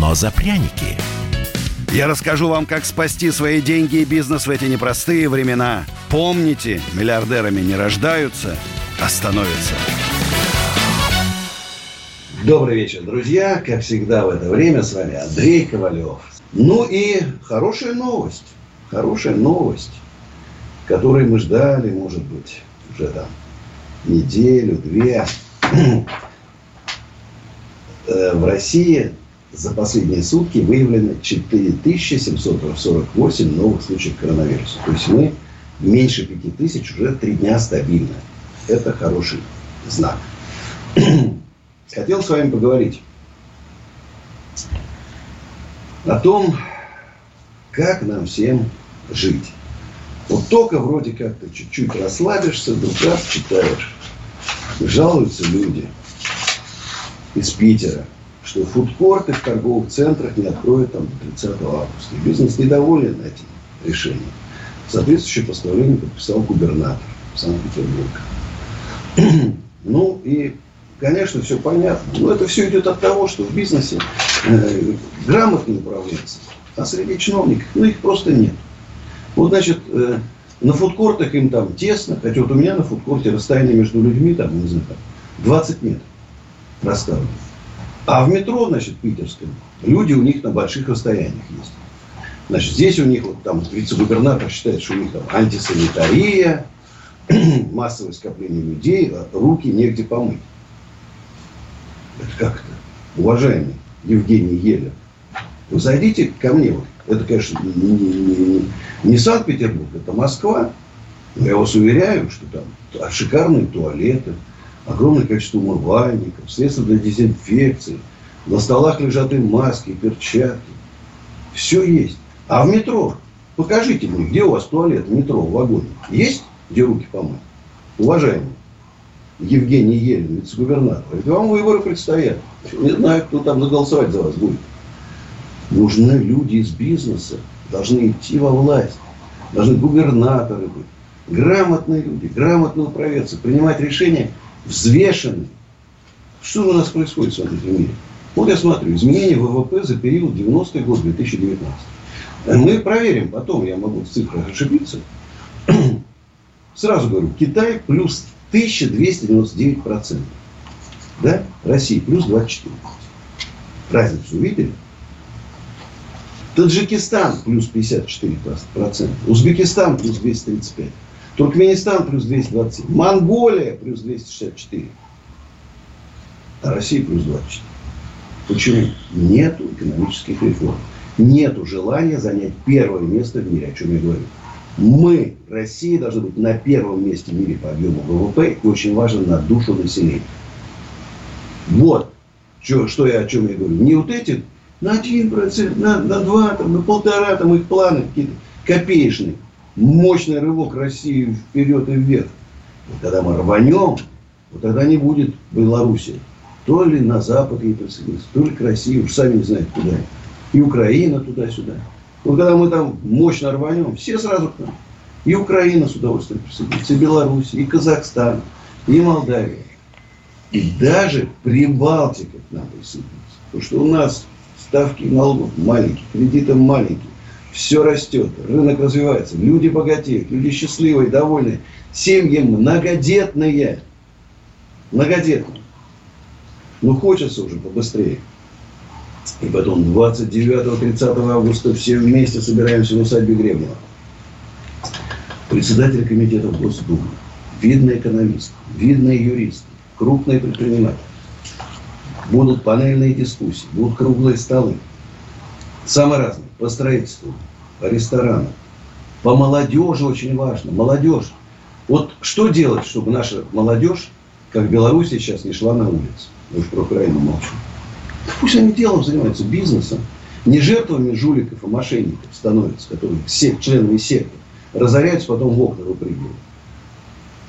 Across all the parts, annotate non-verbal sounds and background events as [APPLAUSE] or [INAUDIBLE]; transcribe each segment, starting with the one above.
но за пряники. Я расскажу вам, как спасти свои деньги и бизнес в эти непростые времена. Помните, миллиардерами не рождаются, а становятся. Добрый вечер, друзья. Как всегда в это время с вами Андрей Ковалев. Ну и хорошая новость. Хорошая новость, которую мы ждали, может быть, уже там неделю, две. [CLEARS THROAT] Э, В России за последние сутки выявлено 4748 новых случаев коронавируса. То есть мы меньше 5000 уже три дня стабильно. Это хороший знак. [CLEARS THROAT] Хотел с вами поговорить о том, как нам всем жить. Вот только вроде как ты чуть-чуть расслабишься, вдруг раз читаешь. Жалуются люди из Питера, что фудкорты в торговых центрах не откроют там до 30 августа. И бизнес недоволен этим решением. Соответствующее постановление подписал губернатор Санкт-Петербурга. [CLEARS THROAT] Ну и, конечно, все понятно. Но это все идет от того, что в бизнесе э, грамотные управленцы, а среди чиновников, ну их просто нет. Вот, значит, э, на фудкортах им там тесно, хотя вот у меня на фудкорте расстояние между людьми, там, не знаю, там, 20 метров расставлено. А в метро, значит, питерском, люди у них на больших расстояниях есть. Значит, здесь у них, вот там, вице-губернатор считает, что у них там антисанитария, [CLEARS THROAT] массовое скопление людей, а руки негде помыть. Это как это? Уважаемый Евгений Елер, вы зайдите ко мне, вот, это, конечно, не, не, не, не Санкт-Петербург, это Москва. Но я вас уверяю, что там шикарные туалеты, огромное количество умывальников, средства для дезинфекции. На столах лежат и маски, и перчатки. Все есть. А в метро, покажите мне, где у вас туалет в метро, в вагоне. Есть, где руки помыть? Уважаемый Евгений Елен, вице-губернатор. Вам выборы предстоят. Не знаю, кто там голосовать за вас будет. Нужны люди из бизнеса, должны идти во власть, должны губернаторы быть, грамотные люди, грамотные управленцы, принимать решения взвешенные. Что у нас происходит в этом мире? Вот я смотрю, изменение ВВП за период 90-й год, 2019. Мы проверим потом, я могу в цифрах ошибиться. [CLEARS THROAT] Сразу говорю, Китай плюс 1299 процентов. Да? Россия плюс 24. Разницу увидели? Таджикистан плюс 54 процента. Узбекистан плюс 235. Туркменистан плюс 227. Монголия плюс 264. А Россия плюс 24. Почему? Нету экономических реформ. Нету желания занять первое место в мире, о чем я говорю. Мы, Россия, должны быть на первом месте в мире по объему ВВП и очень важно на душу населения. Вот, что, что я о чем я говорю. Не вот эти на один процент, на, на два, там, на полтора, там их планы какие-то копеечные. Мощный рывок России вперед и вверх. Вот когда мы рванем, вот тогда не будет Беларуси. То ли на Запад ей присоединиться, то ли к России, уж сами не знают куда. И Украина туда-сюда. Вот когда мы там мощно рванем, все сразу к нам. И Украина с удовольствием присоединится, и Беларусь, и Казахстан, и Молдавия. И даже Прибалтика к нам присоединится. Потому что у нас ставки налогов маленькие, кредиты маленькие. Все растет, рынок развивается, люди богатеют, люди счастливые, довольные. Семьи многодетные. Многодетные. Ну, хочется уже побыстрее. И потом 29-30 августа все вместе собираемся в усадьбе Гребнева. Председатель комитета Госдумы, видный экономист, видный юрист, крупные предприниматели. Будут панельные дискуссии, будут круглые столы. Самые разные. По строительству, по ресторанам. По молодежи очень важно. Молодежь. Вот что делать, чтобы наша молодежь, как в Беларуси сейчас, не шла на улицу? Мы уж про Украину молчу. Пусть они делом занимаются, бизнесом. Не жертвами жуликов и мошенников становятся, которые сек, членами секты, разоряются, потом в окна выпрыгивают.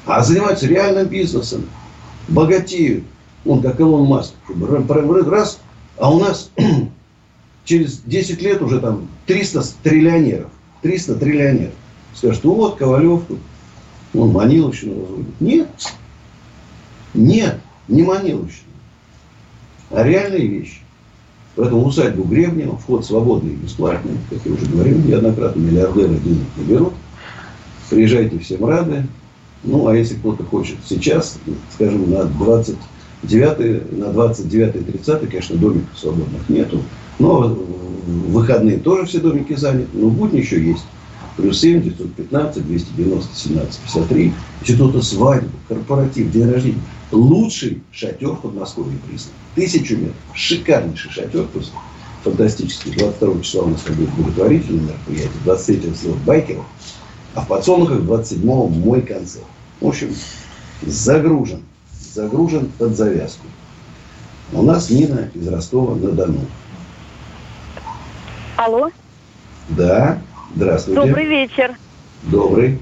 А занимаются реальным бизнесом, богатеют. Он как Илон Маск. Раз, а у нас через 10 лет уже там 300 триллионеров. 300 триллионеров. Скажут, ну вот Ковалев, он Маниловщину разводит. Нет. Нет, не Маниловщина. А реальные вещи. Поэтому усадьбу Гребнева, вход свободный и бесплатный, как я уже говорил, неоднократно миллиардеры денег не берут. Приезжайте, всем рады. Ну, а если кто-то хочет сейчас, скажем, на 29, на 29 30 конечно, домиков свободных нету. Но выходные тоже все домики заняты, но будни еще есть. Плюс 7, 915, 290, 17, 53. Если кто-то свадьбу, корпоратив, день рождения. Лучший шатер в Подмосковье признан. Тысячу метров. Шикарнейший шатер. Просто фантастический. 22 числа у нас будет благотворительное мероприятие. 23 слот байкеров. А в подсолнухах 27 мой концерт. В общем, загружен. Загружен под завязку. У нас Нина из Ростова-на-Дону. Алло. Да, здравствуйте. Добрый вечер. Добрый.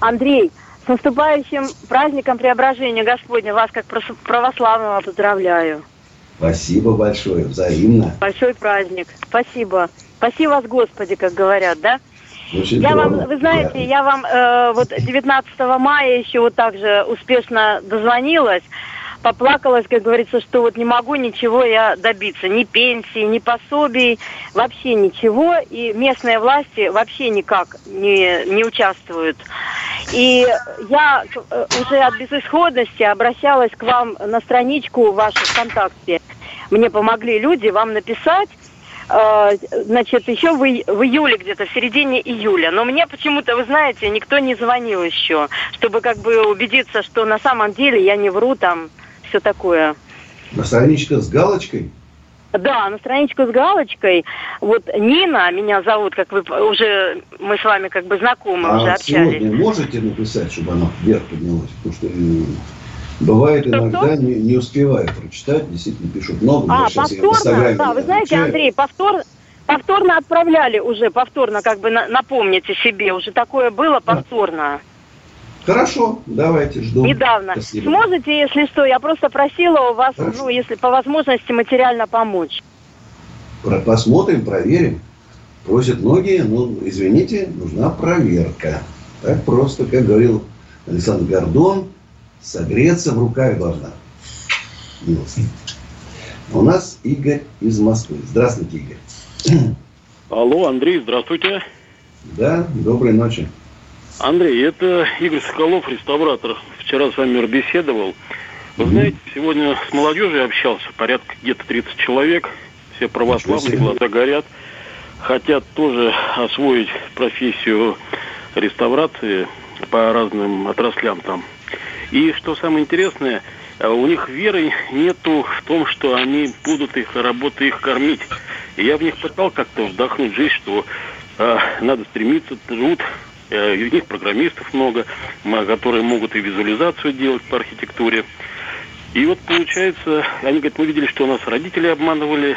Андрей, с наступающим праздником Преображения Господня вас как православного поздравляю. Спасибо большое, взаимно. Большой праздник. Спасибо. Спасибо вас, Господи, как говорят, да? Очень я здорово, вам, вы знаете, я вам э, вот 19 мая еще вот так же успешно дозвонилась, поплакалась, как говорится, что вот не могу ничего я добиться, ни пенсии, ни пособий, вообще ничего, и местные власти вообще никак не, не участвуют. И я э, уже от безысходности обращалась к вам на страничку вашу ВКонтакте. Мне помогли люди вам написать, э, значит, еще в, в июле где-то, в середине июля. Но мне почему-то, вы знаете, никто не звонил еще, чтобы как бы убедиться, что на самом деле я не вру там, все такое. На страничка с галочкой. Да, на страничку с галочкой. Вот Нина меня зовут, как вы уже, мы с вами как бы знакомы, уже а общались. сегодня можете написать, чтобы она вверх поднялась? Потому что бывает иногда не, не успеваю прочитать, действительно пишут много. А, повторно, да, вы знаете, отвечаю. Андрей, повтор, повторно отправляли уже, повторно, как бы на- напомните себе, уже такое было повторно, Хорошо, давайте, жду. недавно. Спасибо. Сможете, если что, я просто просила у вас, Хорошо. ну, если по возможности, материально помочь. Про- Посмотрим, проверим. Просят многие, ну, извините, нужна проверка. Так просто, как говорил Александр Гордон, согреться в руках должна. Милостно. У нас Игорь из Москвы. Здравствуйте, Игорь. Алло, Андрей, здравствуйте. Да, доброй ночи. Андрей, это Игорь Соколов, реставратор. Вчера с вами беседовал. Вы знаете, сегодня с молодежью общался, порядка где-то 30 человек. Все православные, глаза горят. Хотят тоже освоить профессию реставрации по разным отраслям там. И что самое интересное, э, у них веры нету в том, что они будут их работы их кормить. И я в них пытал как-то вдохнуть жизнь, что э, надо стремиться, труд. Э, у них программистов много, которые могут и визуализацию делать по архитектуре. И вот получается, они говорят, мы видели, что у нас родители обманывали,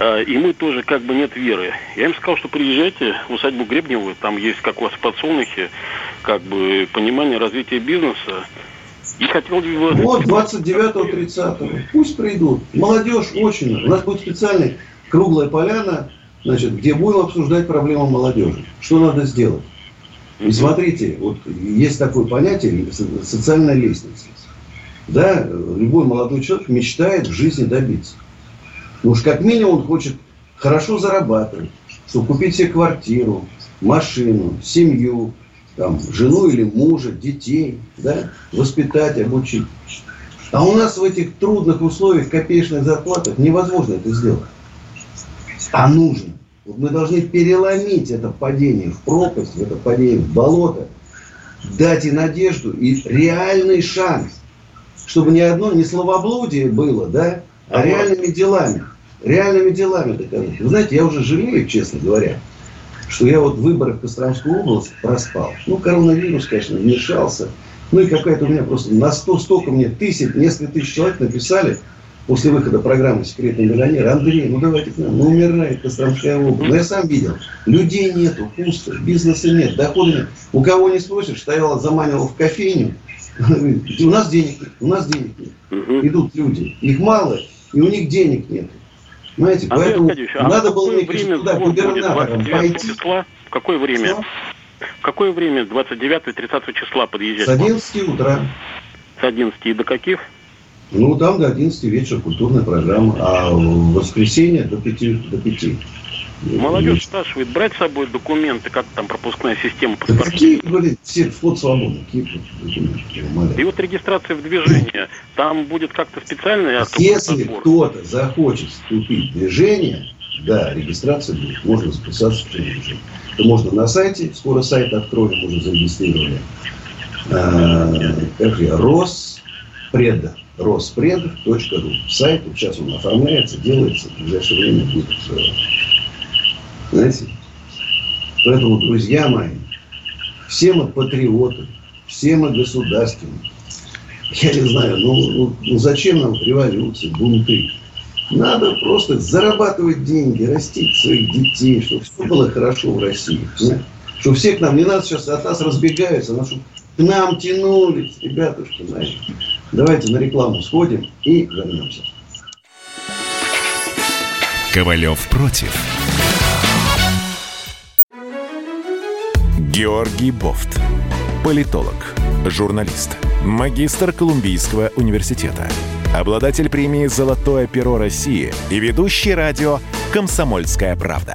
а, и мы тоже как бы нет веры. Я им сказал, что приезжайте в усадьбу Гребневую, там есть, как у вас в подсолнухе, как бы понимание развития бизнеса. И хотел бы... его- Вот 29-30. Пусть придут. Молодежь очень. У нас будет специальный круглая поляна, значит, где будем обсуждать проблемы молодежи. Что надо сделать? И смотрите, вот есть такое понятие со- социальная лестница. Да, любой молодой человек мечтает в жизни добиться. Ну уж как минимум он хочет хорошо зарабатывать, чтобы купить себе квартиру, машину, семью, там, жену или мужа, детей, да, воспитать, обучить. А у нас в этих трудных условиях, копеечных зарплатах невозможно это сделать. А нужно. Вот мы должны переломить это падение в пропасть, в это падение в болото, дать и надежду, и реальный шанс, чтобы ни одно, не словоблудие было, да, а реальными делами. Реальными делами доказать. Вы знаете, я уже жалею, честно говоря, что я вот выборы в Костромскую область проспал. Ну, коронавирус, конечно, вмешался. Ну и какая-то у меня просто на 100 столько мне тысяч, несколько тысяч человек написали, после выхода программы «Секретный миллионер», Андрей, ну давайте к нам, ну умирает Костромская область. Ну я сам видел, людей нету, пусто, бизнеса нет, дохода нет. У кого не спросишь, стояла, заманивал в кофейню, [LAUGHS] у нас денег нет, у нас денег нет. Идут люди, их мало, и у них денег нет. Понимаете, Андрей поэтому а надо было мне время туда губернатором пойти. Числа? В какое время? Что? В какое время 29 и 30 числа подъезжать? С 11 утра. С 11 и до каких? Ну, там до 11 вечера культурная программа, а в воскресенье до 5. До 5. Молодежь спрашивает, брать с собой документы, как там пропускная система паспортов? Какие, говорит, все вход свободный. И вот регистрация в движение, там будет как-то специально? Если кто-то захочет вступить в движение, да, регистрация будет, можно записаться в движение. Это можно на сайте, скоро сайт откроем, уже зарегистрировали. Как я, Роспред, роспред.ру. Сайт, сейчас он оформляется, делается, в ближайшее время будет знаете? Поэтому, друзья мои, все мы патриоты, все мы государственные. Я не знаю, ну, ну, ну зачем нам революции, бунты? Надо просто зарабатывать деньги, растить своих детей, чтобы все было хорошо в России. Понимаете? Чтобы все к нам, не надо сейчас от нас разбегаются, но чтобы к нам тянулись, ребятушки мои. Давайте на рекламу сходим и вернемся. Ковалев против. Георгий Бофт. Политолог, журналист, магистр Колумбийского университета, обладатель премии «Золотое перо России» и ведущий радио «Комсомольская правда».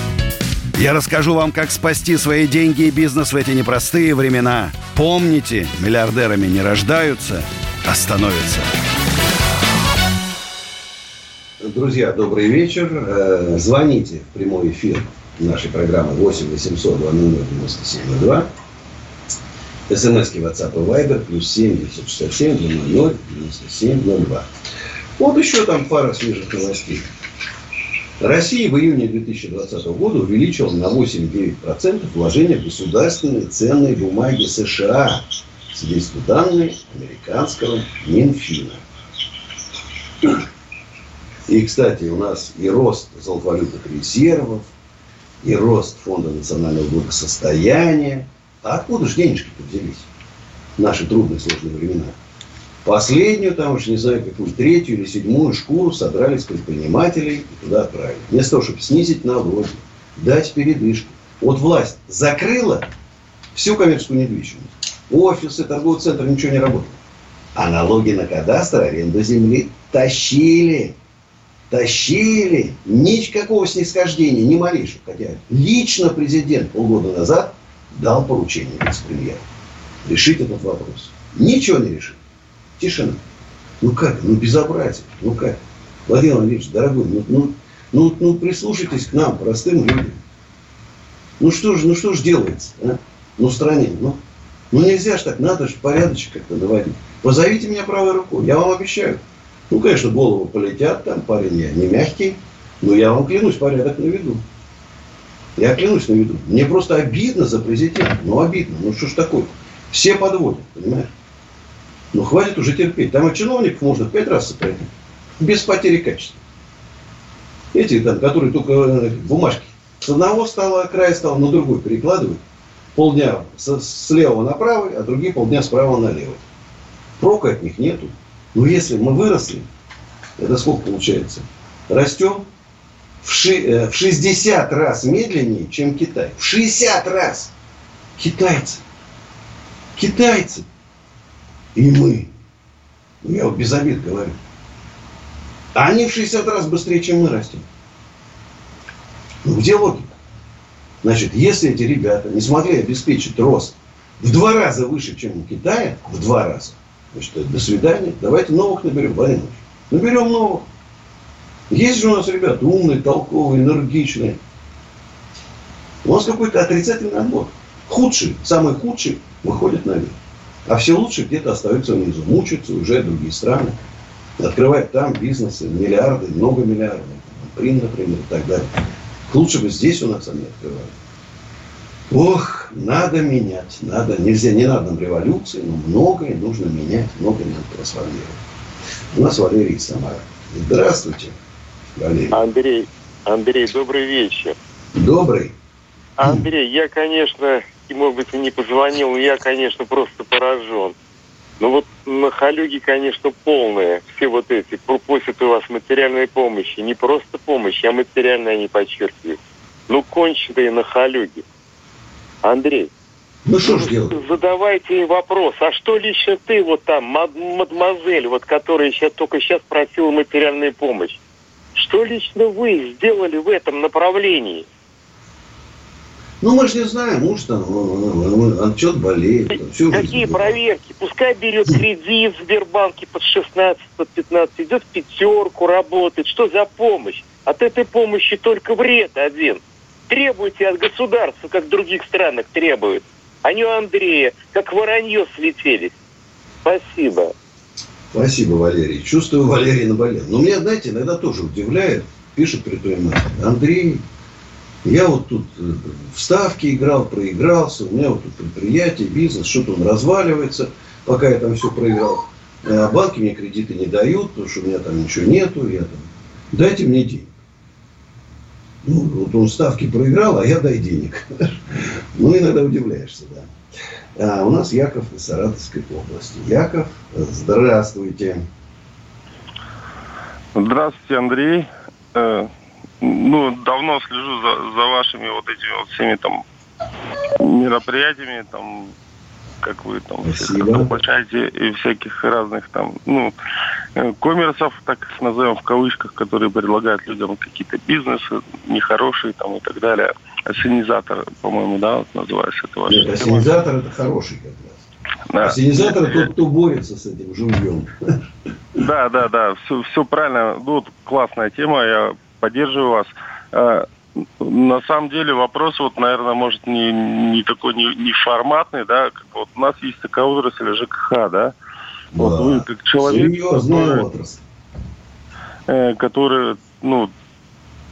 Я расскажу вам, как спасти свои деньги и бизнес в эти непростые времена. Помните, миллиардерами не рождаются, а становятся. Друзья, добрый вечер. Э, звоните в прямой эфир нашей программы 8 800 200 9702. СМСки WhatsApp и Viber плюс 7 967 200 9702. Вот еще там пара свежих новостей. Россия в июне 2020 года увеличила на 8-9% вложения в государственные ценные бумаги США. Свидетельствуют данные американского Минфина. И, кстати, у нас и рост золотовалютных резервов, и рост фонда национального благосостояния. А откуда же денежки-то взялись в наши трудные сложные времена? Последнюю, там уж не знаю, какую третью или седьмую шкуру содрали с предпринимателей и туда отправили. Вместо того, чтобы снизить налоги, дать передышку. Вот власть закрыла всю коммерческую недвижимость. Офисы, торговый центр, ничего не работает. А налоги на кадастр, аренду земли тащили тащили, никакого снисхождения, ни малейшего. Хотя лично президент полгода назад дал поручение вице-премьеру решить этот вопрос. Ничего не решил. Тишина. Ну как? Ну безобразие. Ну как? Владимир Владимирович, дорогой, ну, ну, ну, ну прислушайтесь к нам, простым людям. Ну что же, ну что же делается, а? Ну в стране, ну, ну нельзя ж так, надо же порядочек как-то наводить. Позовите меня правой рукой, я вам обещаю. Ну, конечно, головы полетят, там парень я не мягкий, но я вам клянусь, порядок наведу. Я клянусь наведу. Мне просто обидно за президента. Ну, обидно. Ну, что ж такое? Все подводят, понимаешь? Хватит уже терпеть. Там и чиновников можно пять раз сократить. Без потери качества. Эти там, которые только э, бумажки с одного стола, края стола на другой перекладывают. Полдня с, с левого на правый, а другие полдня справа на левый. Прока от них нету. Но если мы выросли, это сколько получается? Растем в, ши, э, в 60 раз медленнее, чем Китай. В 60 раз. Китайцы. Китайцы. И мы. Ну, я вот без обид говорю. Они в 60 раз быстрее, чем мы растем. Ну, где логика? Значит, если эти ребята не смогли обеспечить рост в два раза выше, чем у Китая, в два раза, Значит, до свидания. Давайте новых наберем, Владимир Наберем новых. Есть же у нас ребята умные, толковые, энергичные. У нас какой-то отрицательный отбор. Худший, самый худший выходит наверх. А все лучшие где-то остаются внизу. Мучаются уже другие страны. Открывают там бизнесы, миллиарды, много миллиардов. Прин, например, и так далее. Лучше бы здесь у нас они открывали. Ох, надо менять, надо, нельзя, не надо нам революции, но многое нужно менять, многое надо трансформировать. У нас Валерий Самара. Здравствуйте, Валерий. Андрей, Андрей, добрый вечер. Добрый. Андрей, я, конечно, и, может быть, не позвонил, я, конечно, просто поражен. Ну вот на халюги, конечно, полные. Все вот эти просят у вас материальной помощи. Не просто помощи, а материальная они подчеркивают. Ну, конченые на халюги. Андрей, ну что ж делать? Задавайте вопрос. А что лично ты, вот там, мадемуазель, вот которая сейчас только сейчас просила материальную помощь, что лично вы сделали в этом направлении? Ну, мы же не знаем, муж там, он что-то болеет. Все Какие проверки? Пускай берет кредит в Сбербанке под 16, под 15, идет в пятерку, работает. Что за помощь? От этой помощи только вред один – Требуйте от государства, как в других странах требуют. Они у Андрея, как воронье слетелись. Спасибо. Спасибо, Валерий. Чувствую, Валерий наболел. Но меня, знаете, иногда тоже удивляет, пишет предприниматель. Андрей, я вот тут э, в ставке играл, проигрался, у меня вот тут предприятие, бизнес, что-то он разваливается, пока я там все проиграл. А банки мне кредиты не дают, потому что у меня там ничего нету, я там, дайте мне деньги. Ну, вот он ставки проиграл, а я дай денег. [LAUGHS] Ну, иногда удивляешься, да. А у нас Яков из Саратовской области. Яков, здравствуйте. Здравствуйте, Андрей. Ну, давно слежу за, за вашими вот этими вот всеми там мероприятиями, там как вы там воплощаете и всяких разных там, ну, э, коммерсов, так назовем в кавычках, которые предлагают людям какие-то бизнесы нехорошие там и так далее. Ассенизатор, по-моему, да, вот называется это ваше. Нет, ассенизатор это хороший как раз. Да. Ассенизатор тот, кто борется с этим живьем. Да, да, да, все, все правильно. Ну, вот классная тема, я поддерживаю вас. Э, на самом деле вопрос, вот, наверное, может не, не такой не, не форматный, да, как вот у нас есть такая отрасль ЖКХ, да. да. Вот вы как человек, который, отрасль. Э, который, ну,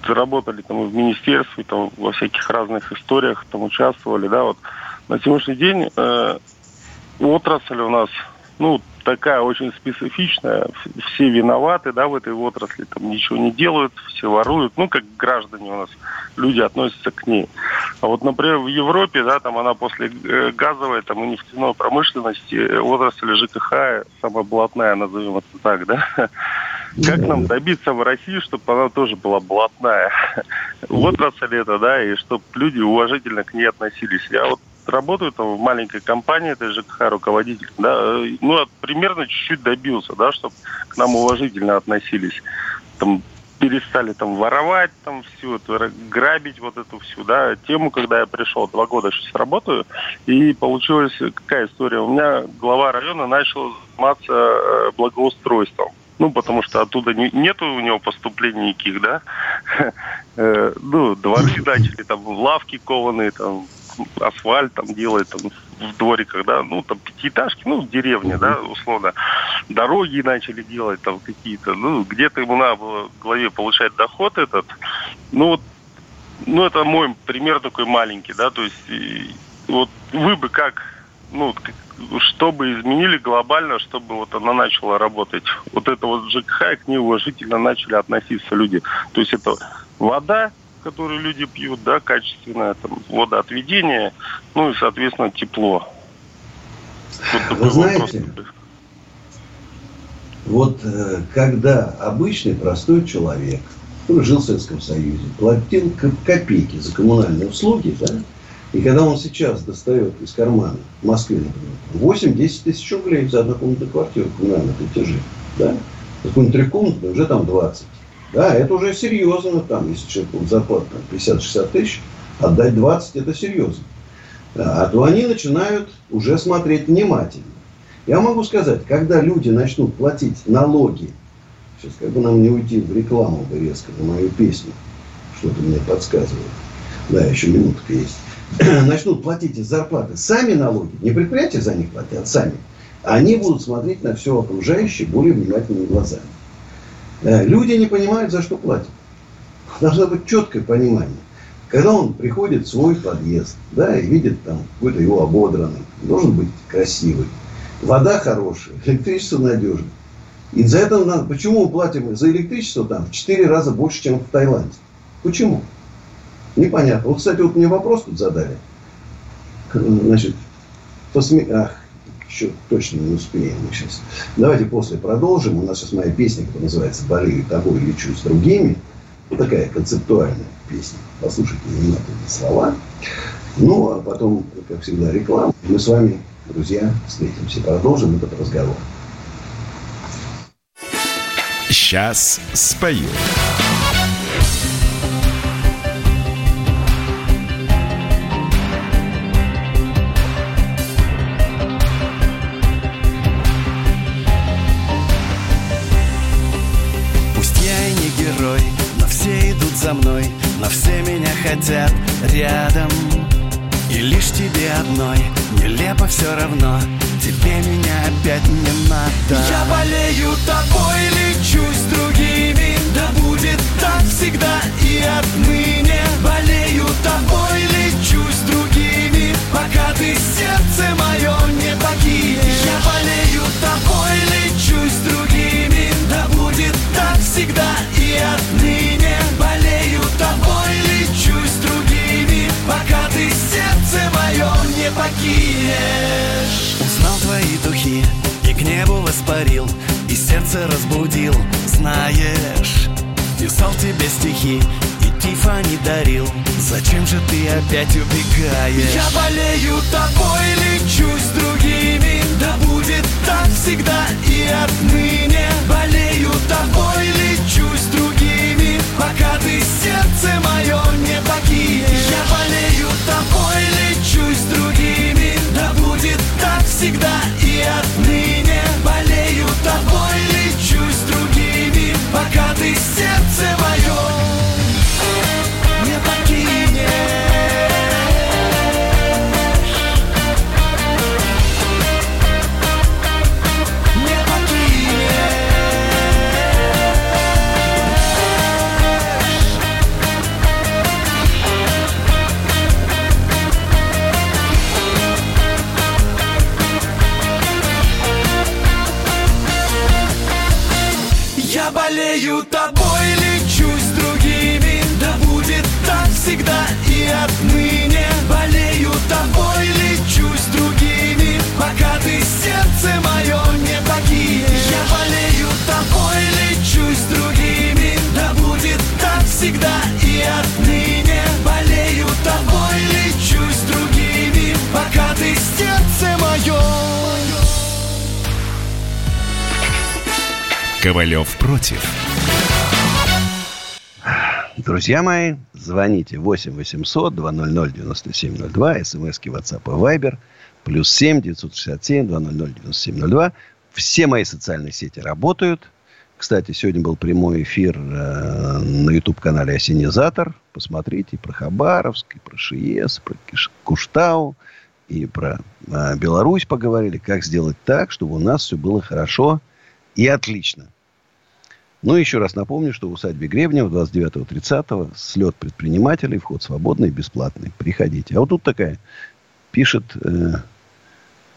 работали там в министерстве, там во всяких разных историях там участвовали, да, вот на сегодняшний день э, отрасль у нас, ну, такая очень специфичная, все виноваты, да, в этой отрасли, там ничего не делают, все воруют, ну, как граждане у нас, люди относятся к ней. А вот, например, в Европе, да, там она после э, газовой, там, и нефтяной промышленности, э, отрасль ЖКХ самая блатная, назовем это так, да, [LAUGHS] как нам добиться в России, чтобы она тоже была блатная? [LAUGHS] Отрасль это, да, и чтобы люди уважительно к ней относились. Я вот работаю там в маленькой компании, это ЖКХ руководитель, да, э, ну, примерно чуть-чуть добился, да, чтобы к нам уважительно относились. Там перестали там воровать там всю эту, грабить вот эту всю, да, тему, когда я пришел, два года сейчас работаю, и получилась какая история. У меня глава района начал заниматься э, благоустройством. Ну, потому что оттуда не, нету у него поступлений никаких, да. [LAUGHS] Э, ну, дворы начали, там, лавки кованые, там, асфальт там делает там, в двориках, да, ну, там, пятиэтажки, ну, в деревне, да, условно. Дороги начали делать там какие-то, ну, где-то ему надо было в голове получать доход этот. Ну, вот, ну, это мой пример такой маленький, да, то есть, и, вот вы бы как, ну, что бы изменили глобально, чтобы вот она начала работать. Вот это вот ЖКХ, к ней уважительно начали относиться люди. То есть это вода, которые люди пьют, да, качественное там, водоотведение, ну и, соответственно, тепло. Вот Вы знаете, вопрос. вот э, когда обычный простой человек, который жил в Советском Союзе, платил копейки за коммунальные услуги, да, и когда он сейчас достает из кармана в Москве, например, 8-10 тысяч рублей за однокомнатную квартиру коммунальных платежей, да, какую-нибудь трехкомнатную уже там 20. Да, это уже серьезно, там, если человек зарплату 50-60 тысяч, отдать 20 это серьезно. А то они начинают уже смотреть внимательно. Я могу сказать, когда люди начнут платить налоги Сейчас как бы нам не уйти в рекламу бы резко на мою песню. Что-то мне подсказывает. Да, еще минутка есть. [CLEARS THROAT] Начнут платить из зарплаты сами налоги. Не предприятия за них платят, сами. Они будут смотреть на все окружающее более внимательными глазами. Э, люди не понимают, за что платят. Должно быть четкое понимание. Когда он приходит в свой подъезд, да, и видит там какой-то его ободранный, должен быть красивый, вода хорошая, [LAUGHS] электричество надежное. И за это надо, почему мы платим за электричество там в 4 раза больше, чем в Таиланде? Почему? Непонятно. Вот, кстати, вот мне вопрос тут задали. Значит, посме... Ах, еще точно не успеем мы сейчас. Давайте после продолжим. У нас сейчас моя песня, которая называется «Болею тобой, лечу с другими». Вот такая концептуальная песня. Послушайте внимательно слова. Ну, а потом, как всегда, реклама. Мы с вами, друзья, встретимся. Продолжим этот разговор. Сейчас спою. Хотят рядом. И лишь тебе одной нелепо все равно, тебе меня опять не надо. Я болею тобой, лечу с другими, да будет так всегда и отныне. Болею тобой, лечу с другими, пока ты сердце мое не покинешь. Я болею тобой, не покинешь. Узнал твои духи и к небу воспарил, и сердце разбудил, знаешь. Писал тебе стихи и Тифани дарил Зачем же ты опять убегаешь? Я болею тобой, лечу с другими Да будет так всегда и отныне Болею тобой, лечу с другими Пока ты сердце мое не покинешь Я болею тобой, Друзья мои, звоните 8 800 200 9702, смски WhatsApp и Viber, плюс 7 967 200 9702. Все мои социальные сети работают. Кстати, сегодня был прямой эфир э, на YouTube-канале «Осенизатор». Посмотрите про Хабаровск, и про Шиес, про Киш- Куштау, и про э, Беларусь поговорили. Как сделать так, чтобы у нас все было хорошо и отлично. Ну, еще раз напомню, что в усадьбе Гребнева 29-30 слет предпринимателей, вход свободный, бесплатный. Приходите. А вот тут такая, пишет э,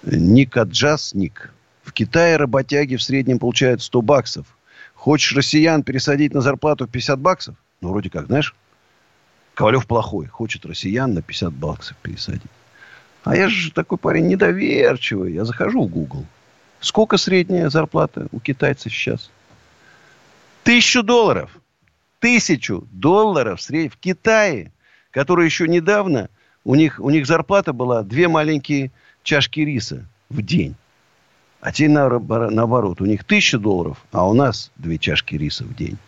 Никаджас Ник. В Китае работяги в среднем получают 100 баксов. Хочешь россиян пересадить на зарплату в 50 баксов? Ну, вроде как, знаешь, Ковалев плохой. Хочет россиян на 50 баксов пересадить. А я же такой парень недоверчивый. Я захожу в Google. Сколько средняя зарплата у китайцев сейчас? Тысячу долларов. Тысячу долларов в Китае, который еще недавно, у них, у них зарплата была две маленькие чашки риса в день. А теперь наоборот, у них тысяча долларов, а у нас две чашки риса в день.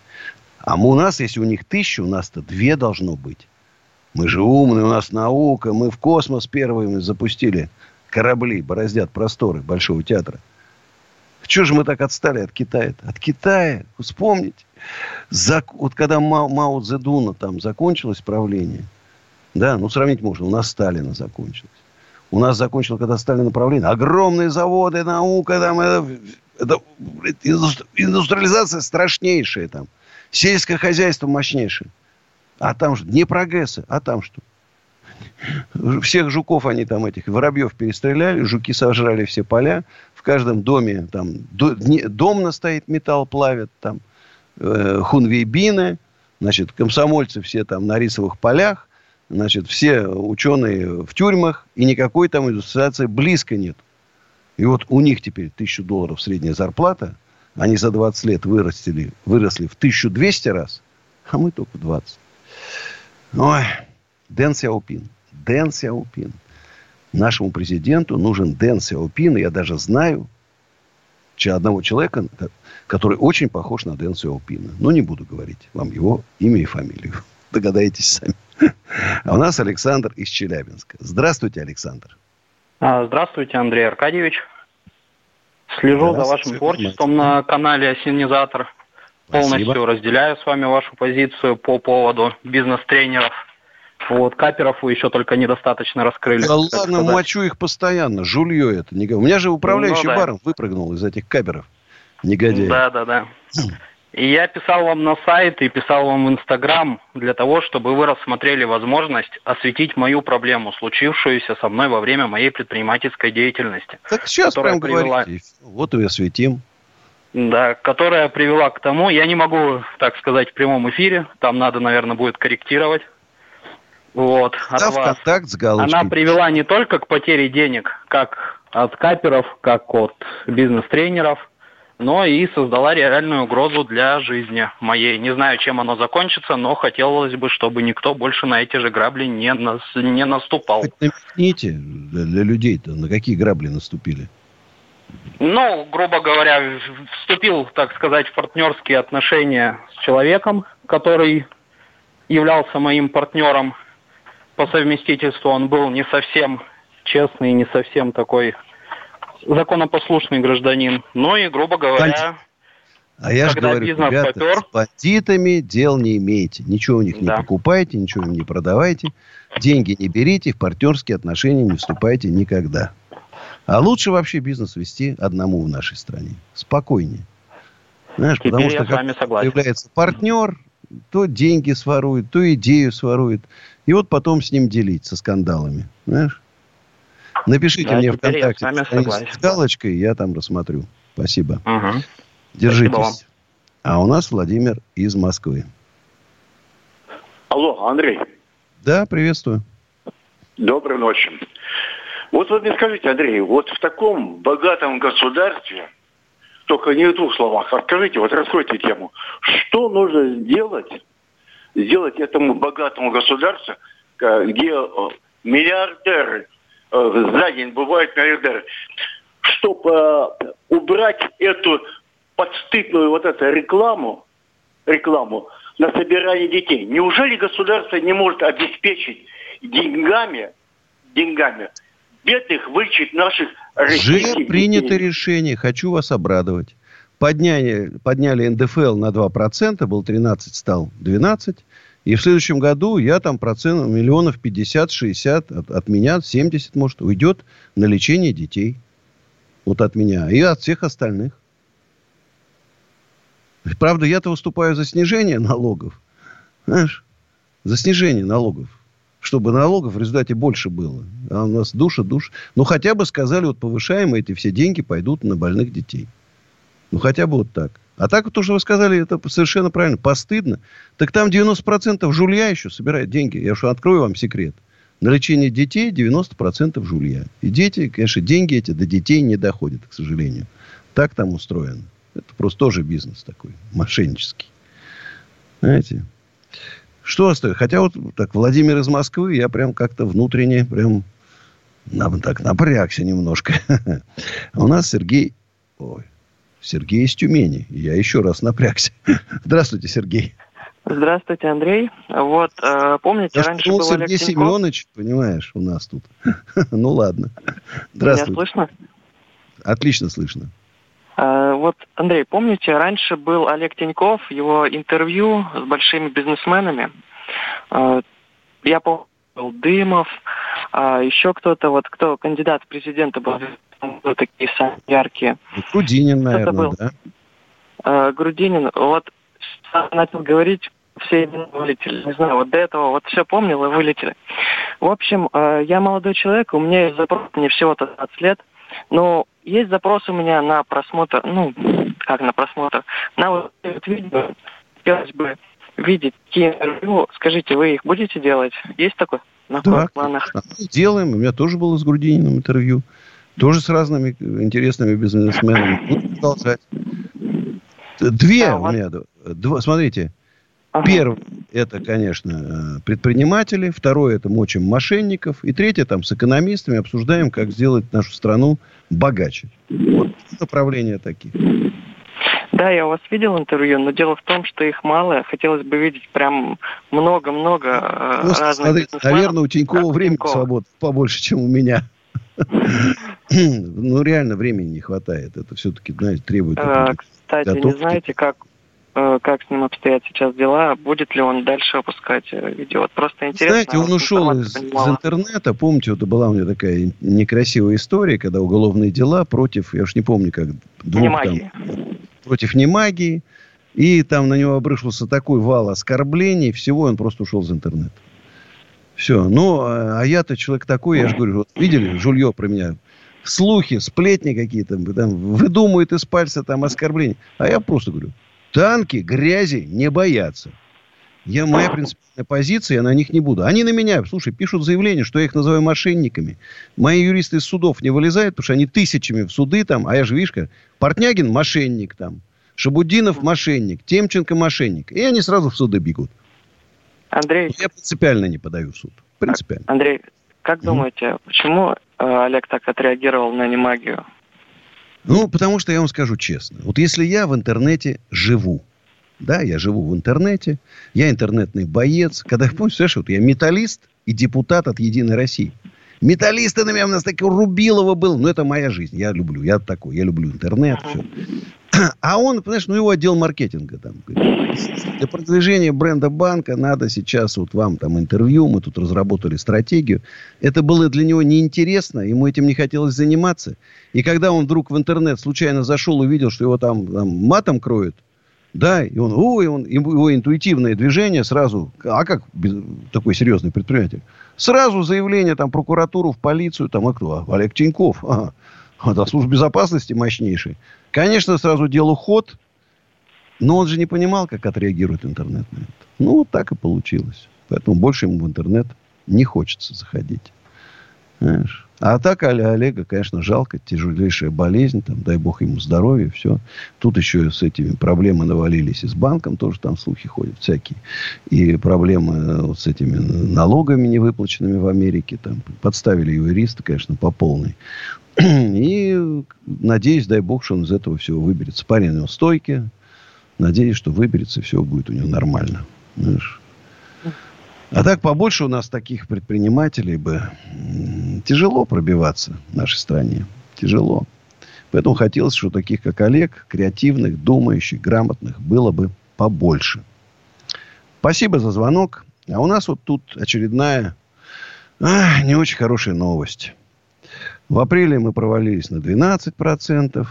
А мы- у нас, если у них тысяча, у нас-то две должно быть. Мы же умные, у нас наука, мы в космос первыми запустили корабли, бороздят просторы Большого театра. Чего же мы так отстали от Китая? -то? От Китая, вспомните. Зак... Вот когда Мао, Мао Цзэдуна там закончилось правление, да, ну сравнить можно, у нас Сталина закончилось. У нас закончилось, когда Сталин правление, огромные заводы, наука, там, это, это индустриализация страшнейшая там. Сельское хозяйство мощнейшее. А там что? Не прогрессы, а там что? Всех жуков они там этих, воробьев перестреляли, жуки сожрали все поля. Каждом доме там дом настоит, металл плавят, там э, хунвейбины, значит, комсомольцы все там на рисовых полях, значит, все ученые в тюрьмах, и никакой там индустриализации близко нет. И вот у них теперь тысячу долларов средняя зарплата, они за 20 лет вырастили, выросли в 1200 раз, а мы только 20. Ой, Дэн Сяопин. Дэн Сяопин. Нашему президенту нужен Дэн Сяопин. Я даже знаю одного человека, который очень похож на Дэн Сяопина. Но не буду говорить вам его имя и фамилию. [LAUGHS] Догадаетесь сами. А у нас Александр из Челябинска. Здравствуйте, Александр. А, здравствуйте, Андрей Аркадьевич. Слежу за вашим творчеством на канале «Осенизатор». Полностью Спасибо. разделяю с вами вашу позицию по поводу бизнес-тренеров. Вот, каперов вы еще только недостаточно раскрыли. Да ладно, мочу их постоянно. Жулье это. У меня же управляющий ну, да. баром выпрыгнул из этих каперов. Негодяй. Да, да, да. И я писал вам на сайт и писал вам в Инстаграм для того, чтобы вы рассмотрели возможность осветить мою проблему, случившуюся со мной во время моей предпринимательской деятельности. Так сейчас прям привела... говорите. Вот и осветим. Да, которая привела к тому, я не могу, так сказать, в прямом эфире, там надо, наверное, будет корректировать. Вот, от да, вас. контакт с галочкой. Она привела не только к потере денег, как от каперов, как от бизнес-тренеров, но и создала реальную угрозу для жизни моей. Не знаю, чем оно закончится, но хотелось бы, чтобы никто больше на эти же грабли не, нас, не наступал. Хоть намекните для людей-то, на какие грабли наступили? Ну, грубо говоря, вступил, так сказать, в партнерские отношения с человеком, который являлся моим партнером по совместительству. Он был не совсем честный, не совсем такой законопослушный гражданин. Ну и, грубо говоря, а я же говорю, ребята, попер... с бандитами дел не имейте. Ничего у них да. не покупайте, ничего им не продавайте. Деньги не берите, в партнерские отношения не вступайте никогда. А лучше вообще бизнес вести одному в нашей стране. Спокойнее. Знаешь, Теперь потому что как появляется партнер, то деньги сворует, то идею сворует. И вот потом с ним делить со скандалами. Знаешь? Напишите да, мне ВКонтакте с галочкой, я там рассмотрю. Спасибо. Угу. Держитесь. Спасибо а у нас Владимир из Москвы. Алло, Андрей. Да, приветствую. Доброй ночи. Вот вы мне скажите, Андрей, вот в таком богатом государстве, только не в двух словах, расскажите, вот раскройте тему, что нужно сделать, сделать этому богатому государству, где э, миллиардеры, э, за день бывают миллиардеры, чтобы э, убрать эту подстыдную вот эту рекламу, рекламу на собирание детей. Неужели государство не может обеспечить деньгами, деньгами бедных вылечить наших российских Же принято детей. решение, хочу вас обрадовать. Подняли, подняли НДФЛ на 2%, был 13, стал 12. И в следующем году я там процент миллионов 50-60 от, от меня, 70 может, уйдет на лечение детей. Вот от меня. И от всех остальных. Правда, я-то выступаю за снижение налогов. Знаешь, за снижение налогов чтобы налогов в результате больше было. А у нас душа, душ. Ну, хотя бы сказали, вот повышаем, эти все деньги пойдут на больных детей. Ну, хотя бы вот так. А так, то, что вы сказали, это совершенно правильно. Постыдно. Так там 90% жулья еще собирает деньги. Я уж открою вам секрет. На лечение детей 90% жулья. И дети, конечно, деньги эти до детей не доходят, к сожалению. Так там устроено. Это просто тоже бизнес такой, мошеннический. Знаете? Что остается? Хотя вот так Владимир из Москвы, я прям как-то внутренне прям нам так напрягся немножко. [LAUGHS] А у нас Сергей... Ой, Сергей из Тюмени. Я еще раз напрягся. [LAUGHS] Здравствуйте, Сергей. Здравствуйте, Андрей. Вот, э, помните, Я раньше был Сергей Семенович, понимаешь, у нас тут. [LAUGHS] ну, ладно. Здравствуйте. Меня слышно? Отлично слышно. А, Вот, Андрей, помните, раньше был Олег Тиньков, его интервью с большими бизнесменами. А, Я помню, был Дымов, а еще кто-то, вот кто кандидат в президенты был, такие самые яркие. Грудинин, наверное, был. да? А, Грудинин, вот начал говорить, все вылетели. Не знаю, вот до этого вот все помнил и вылетели. В общем, э, я молодой человек, у меня есть запрос, мне всего-то 20 лет, но есть запрос у меня на просмотр, ну, как на просмотр, на вот видео. Хотелось бы видеть такие интервью. Скажите, вы их будете делать? Есть такое на Да, планах? Делаем. У меня тоже было с Грудининым интервью. Тоже с разными интересными бизнесменами. Буду продолжать. Две у меня. Два, смотрите. Первое, это, конечно, э, предприниматели. Второе, это мочим мошенников. И третье, там, с экономистами обсуждаем, как сделать нашу страну богаче. Вот направления такие. Да, я у вас видел интервью, но дело в том, что их мало. Хотелось бы видеть прям много-много Просто, разных бизнесменов. наверное, у Тинькова времени свободы побольше, чем у меня. [LAUGHS] Ну, реально времени не хватает. Это все-таки, знаете, требует... Э, Кстати, не знаете, как как с ним обстоят сейчас дела? Будет ли он дальше выпускать э, видео? Вот просто интересно. Знаете, он ушел из, из интернета. Помните, вот была у меня такая некрасивая история, когда уголовные дела против, я уж не помню, как двух Немагии. там, против немагии. И там на него обрушился такой вал оскорблений, всего, он просто ушел из интернета. Все. Ну, а а я-то человек такой, я же говорю, вот видели, жулье про меня, слухи, сплетни какие-то, там, выдумывают из пальца там оскорбления. А я просто говорю, танки грязи не боятся. Я, моя принципиальная позиция, я на них не буду. Они на меня, слушай, пишут заявление, что я их называю мошенниками. Мои юристы из судов не вылезают, потому что они тысячами в суды там, а я же, видишь, как, Портнягин мошенник там, Шабудинов мошенник, Темченко мошенник. И они сразу в суды бегут. Андрей, Я принципиально не подаю в суд. Принципиально. Андрей, как думаете, почему э, Олег так отреагировал на немагию? Ну, потому что я вам скажу честно. Вот если я в интернете живу, да, я живу в интернете, я интернетный боец. Когда, [LAUGHS] помнишь, слышишь, вот я металлист и депутат от Единой России. Металлисты на меня у нас такой Рубилова был. Но это моя жизнь. Я люблю. Я такой. Я люблю интернет. Все. [CLEARS THROAT] А он, понимаешь, ну его отдел маркетинга там. Для продвижения бренда банка надо сейчас вот вам там интервью. Мы тут разработали стратегию. Это было для него неинтересно. Ему этим не хотелось заниматься. И когда он вдруг в интернет случайно зашел, увидел, что его там, там матом кроют, да, и он, ой, он, его интуитивное движение сразу, а как такой серьезный предприниматель? Сразу заявление там прокуратуру, в полицию, там, а кто? Олег Тиньков. Ага. Это служба безопасности мощнейший. Конечно, сразу делу ход, но он же не понимал, как отреагирует интернет на это. Ну, вот так и получилось. Поэтому больше ему в интернет не хочется заходить. Знаешь. А так Оля- Олега, конечно, жалко. Тяжелейшая болезнь. Там, дай бог ему здоровья. Все. Тут еще с этими проблемы навалились и с банком. Тоже там слухи ходят всякие. И проблемы э, вот с этими налогами невыплаченными в Америке. Там, подставили юристы, конечно, по полной. [CLEARS THROAT] И надеюсь, дай бог, что он из этого всего выберется. Парень у него стойкий. Надеюсь, что выберется, и все будет у него нормально. Знаешь. А так побольше у нас таких предпринимателей бы тяжело пробиваться в нашей стране. Тяжело. Поэтому хотелось, что таких, как Олег, креативных, думающих, грамотных, было бы побольше. Спасибо за звонок. А у нас вот тут очередная а, не очень хорошая новость. В апреле мы провалились на 12%.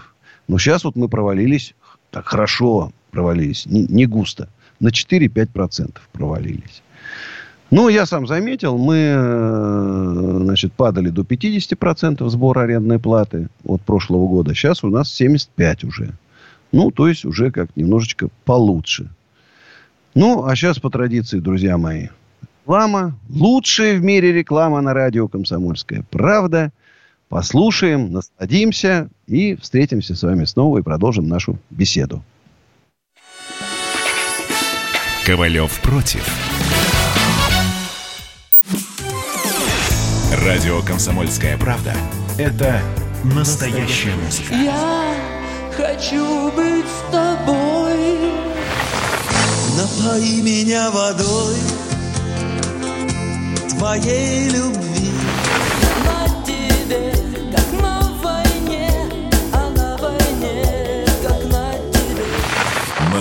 Но сейчас вот мы провалились, так хорошо провалились, не, не густо, на 4-5% провалились. Ну, я сам заметил, мы, э, значит, падали до 50% сбора арендной платы от прошлого года. Сейчас у нас 75 уже. Ну, то есть уже как немножечко получше. Ну, а сейчас по традиции, друзья мои, реклама. Лучшая в мире реклама на радио «Комсомольская правда». Послушаем, насладимся и встретимся с вами снова и продолжим нашу беседу. Ковалев против. Радио «Комсомольская правда» — это настоящая музыка. Я хочу быть с тобой. Напои меня водой твоей любви.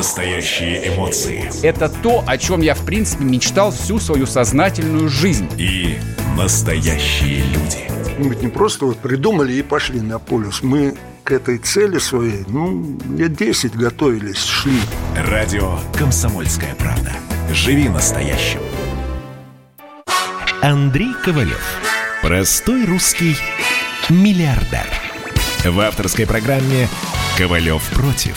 Настоящие эмоции. Это то, о чем я, в принципе, мечтал всю свою сознательную жизнь. И настоящие люди. Мы ведь не просто вот придумали и пошли на полюс. Мы к этой цели своей, ну, лет 10 готовились, шли. Радио «Комсомольская правда». Живи настоящим. Андрей Ковалев. Простой русский миллиардер. В авторской программе «Ковалев против».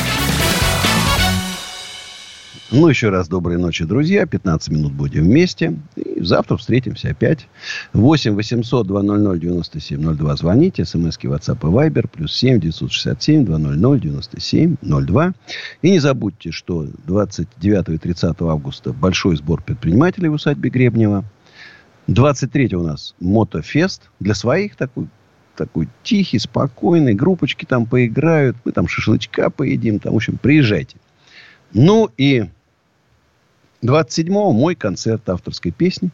Ну, еще раз доброй ночи, друзья. 15 минут будем вместе. И завтра встретимся опять. 8 800 200 9702. Звоните. СМСки WhatsApp и Viber. Плюс 7 967 200 9702. И не забудьте, что 29 и 30 августа большой сбор предпринимателей в усадьбе Гребнева. 23 у нас мотофест. Для своих такой такой тихий, спокойный. Группочки там поиграют. Мы там шашлычка поедим. Там, в общем, приезжайте. Ну и 27-го мой концерт авторской песни.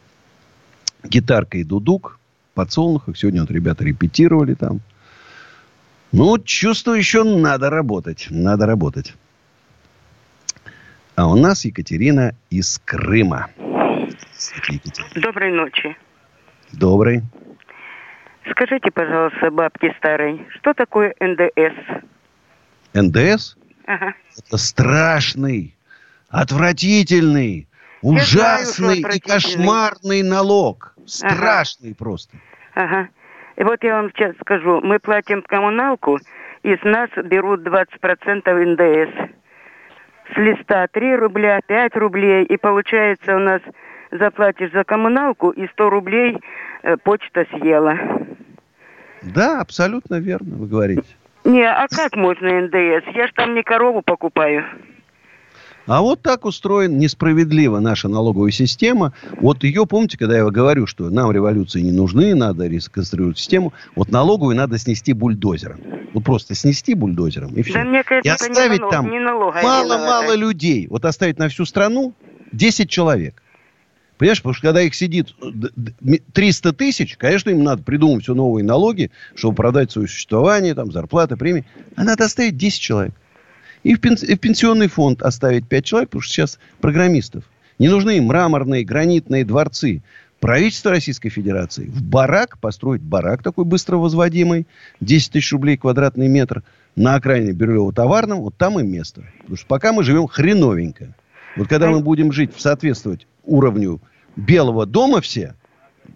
Гитарка и дудук. Подсолнухах. Сегодня вот ребята репетировали там. Ну, чувствую, еще надо работать. Надо работать. А у нас Екатерина из Крыма. Доброй ночи. Добрый. Скажите, пожалуйста, бабки старой, что такое НДС? НДС? Ага. Это страшный, отвратительный, Я знаю, ужасный что и кошмарный налог. Страшный просто. Ага. И вот я вам сейчас скажу, мы платим коммуналку, и с нас берут 20% НДС. С листа 3 рубля, 5 рублей, и получается у нас заплатишь за коммуналку, и 100 рублей э, почта съела. Да, абсолютно верно, вы говорите. Не, а как можно НДС? Я ж там не корову покупаю. А вот так устроена несправедливо наша налоговая система. Вот ее, помните, когда я говорю, что нам революции не нужны, надо реконструировать систему. Вот налоговую надо снести бульдозером. Вот просто снести бульдозером и все. Да мне кажется, и не оставить там не налоговая мало-мало людей. Вот оставить на всю страну 10 человек. Понимаешь, потому что когда их сидит э, д- д- ми- 300 тысяч, конечно, им надо придумать все новые налоги, чтобы продать свое существование, там, зарплаты, премии. А надо оставить 10 человек. И в, в пенсионный фонд оставить 5 человек, потому что сейчас программистов. Не нужны мраморные, гранитные дворцы. Правительство Российской Федерации в барак, построить барак такой быстро возводимый, 10 тысяч рублей квадратный метр на окраине Бирюлево-Товарном, вот там и место. Потому что пока мы живем хреновенько. Вот когда мы будем жить, соответствовать уровню Белого дома все,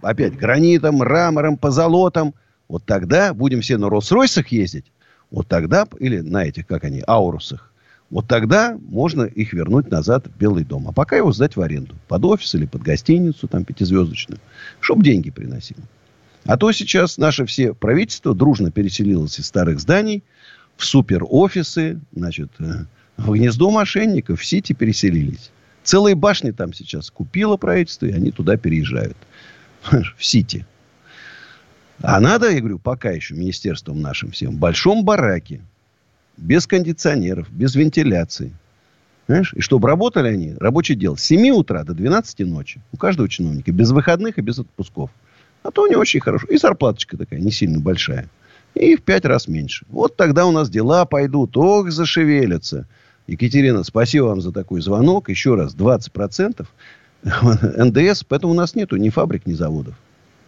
опять гранитом, мрамором, позолотом, вот тогда будем все на Роллс-Ройсах ездить, вот тогда, или на этих, как они, Аурусах, вот тогда можно их вернуть назад в Белый дом. А пока его сдать в аренду. Под офис или под гостиницу, там, пятизвездочную. Чтобы деньги приносило. А то сейчас наше все правительство дружно переселилось из старых зданий в супер-офисы, значит, э, в гнездо мошенников, в Сити переселились. Целые башни там сейчас купило правительство, и они туда переезжают. [LAUGHS] В Сити. А надо, я говорю, пока еще министерством нашим всем, в большом бараке, без кондиционеров, без вентиляции. Знаешь? И чтобы работали они, рабочий дел, с 7 утра до 12 ночи. У каждого чиновника. Без выходных и без отпусков. А то не очень хорошо. И зарплаточка такая не сильно большая. И в пять раз меньше. Вот тогда у нас дела пойдут. Ох, зашевелятся. Екатерина, спасибо вам за такой звонок. Еще раз, 20% [LAUGHS] НДС. Поэтому у нас нету ни фабрик, ни заводов.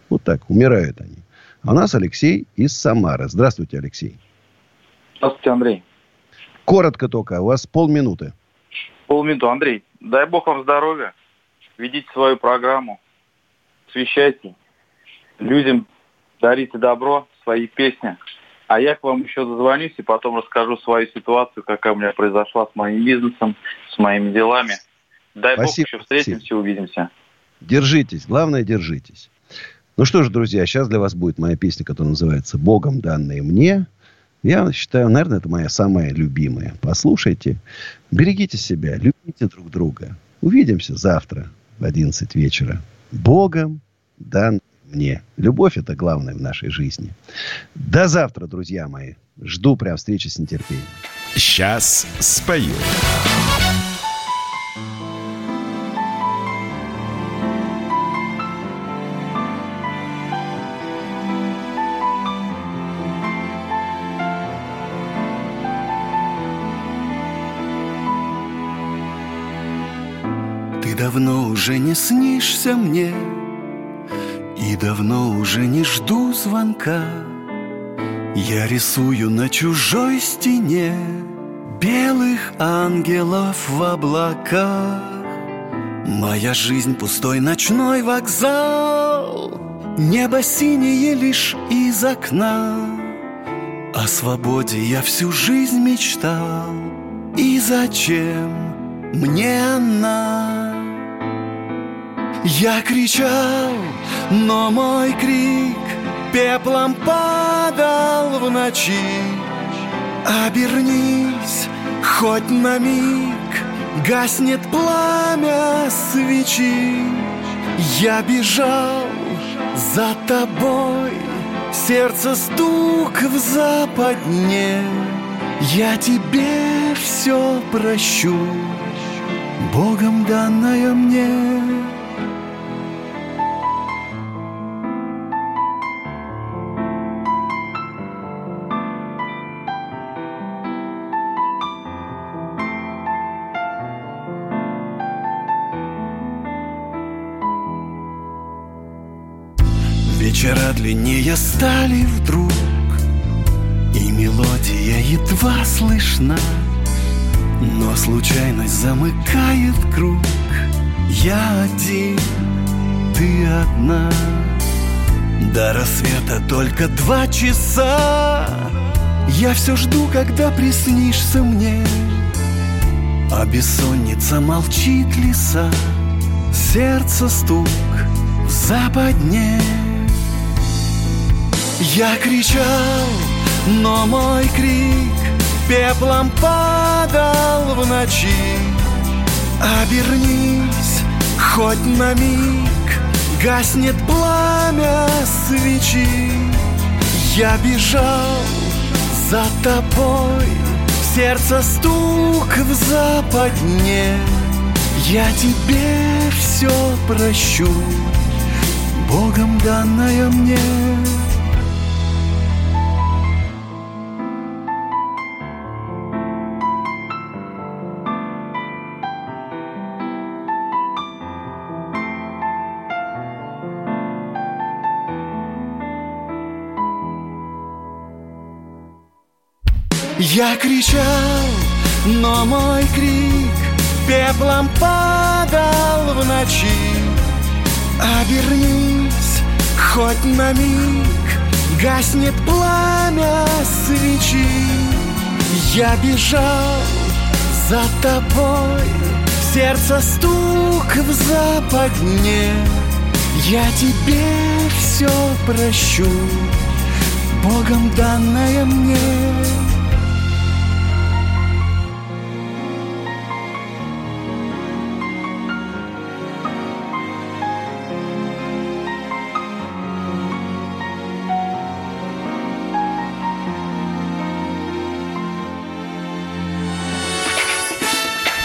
Вот так, умирают они. А у нас Алексей из Самары. Здравствуйте, Алексей. Здравствуйте, Андрей. Коротко только, у вас полминуты. Полминуты. Андрей, дай бог вам здоровья. Ведите свою программу. Освещайте. Людям дарите добро, свои песни. А я к вам еще зазвонюсь и потом расскажу свою ситуацию, какая у меня произошла с моим бизнесом, с моими делами. Дай Спасибо, бог еще встретимся, увидимся. Держитесь. Главное, держитесь. Ну что ж, друзья, сейчас для вас будет моя песня, которая называется «Богом данные мне». Я считаю, наверное, это моя самая любимая. Послушайте. Берегите себя, любите друг друга. Увидимся завтра в 11 вечера. Богом дан мне. Любовь – это главное в нашей жизни. До завтра, друзья мои. Жду прям встречи с нетерпением. Сейчас спою. Уже не снишься мне И давно уже не жду звонка. Я рисую на чужой стене Белых ангелов в облаках. Моя жизнь пустой ночной вокзал Небо синее лишь из окна. О свободе я всю жизнь мечтал И зачем мне она? Я кричал, но мой крик Пеплом падал в ночи. Обернись хоть на миг Гаснет пламя свечи. Я бежал за тобой Сердце стук в западне. Я тебе все прощу Богом данное мне длиннее стали вдруг. И мелодия едва слышна Но случайность замыкает круг. Я один, ты одна. До рассвета только два часа. Я все жду, когда приснишься мне. А бессонница молчит леса Сердце стук в западне я кричал, но мой крик Пеплом падал в ночи. Обернись хоть на миг Гаснет пламя свечи. Я бежал за тобой Сердце стук в западне. Я тебе все прощу Богом данное мне Я кричал, но мой крик Пеплом падал в ночи. Обернись хоть на миг Гаснет пламя свечи. Я бежал за тобой Сердце стук в западне. Я тебе все прощу Богом данное мне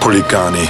Policani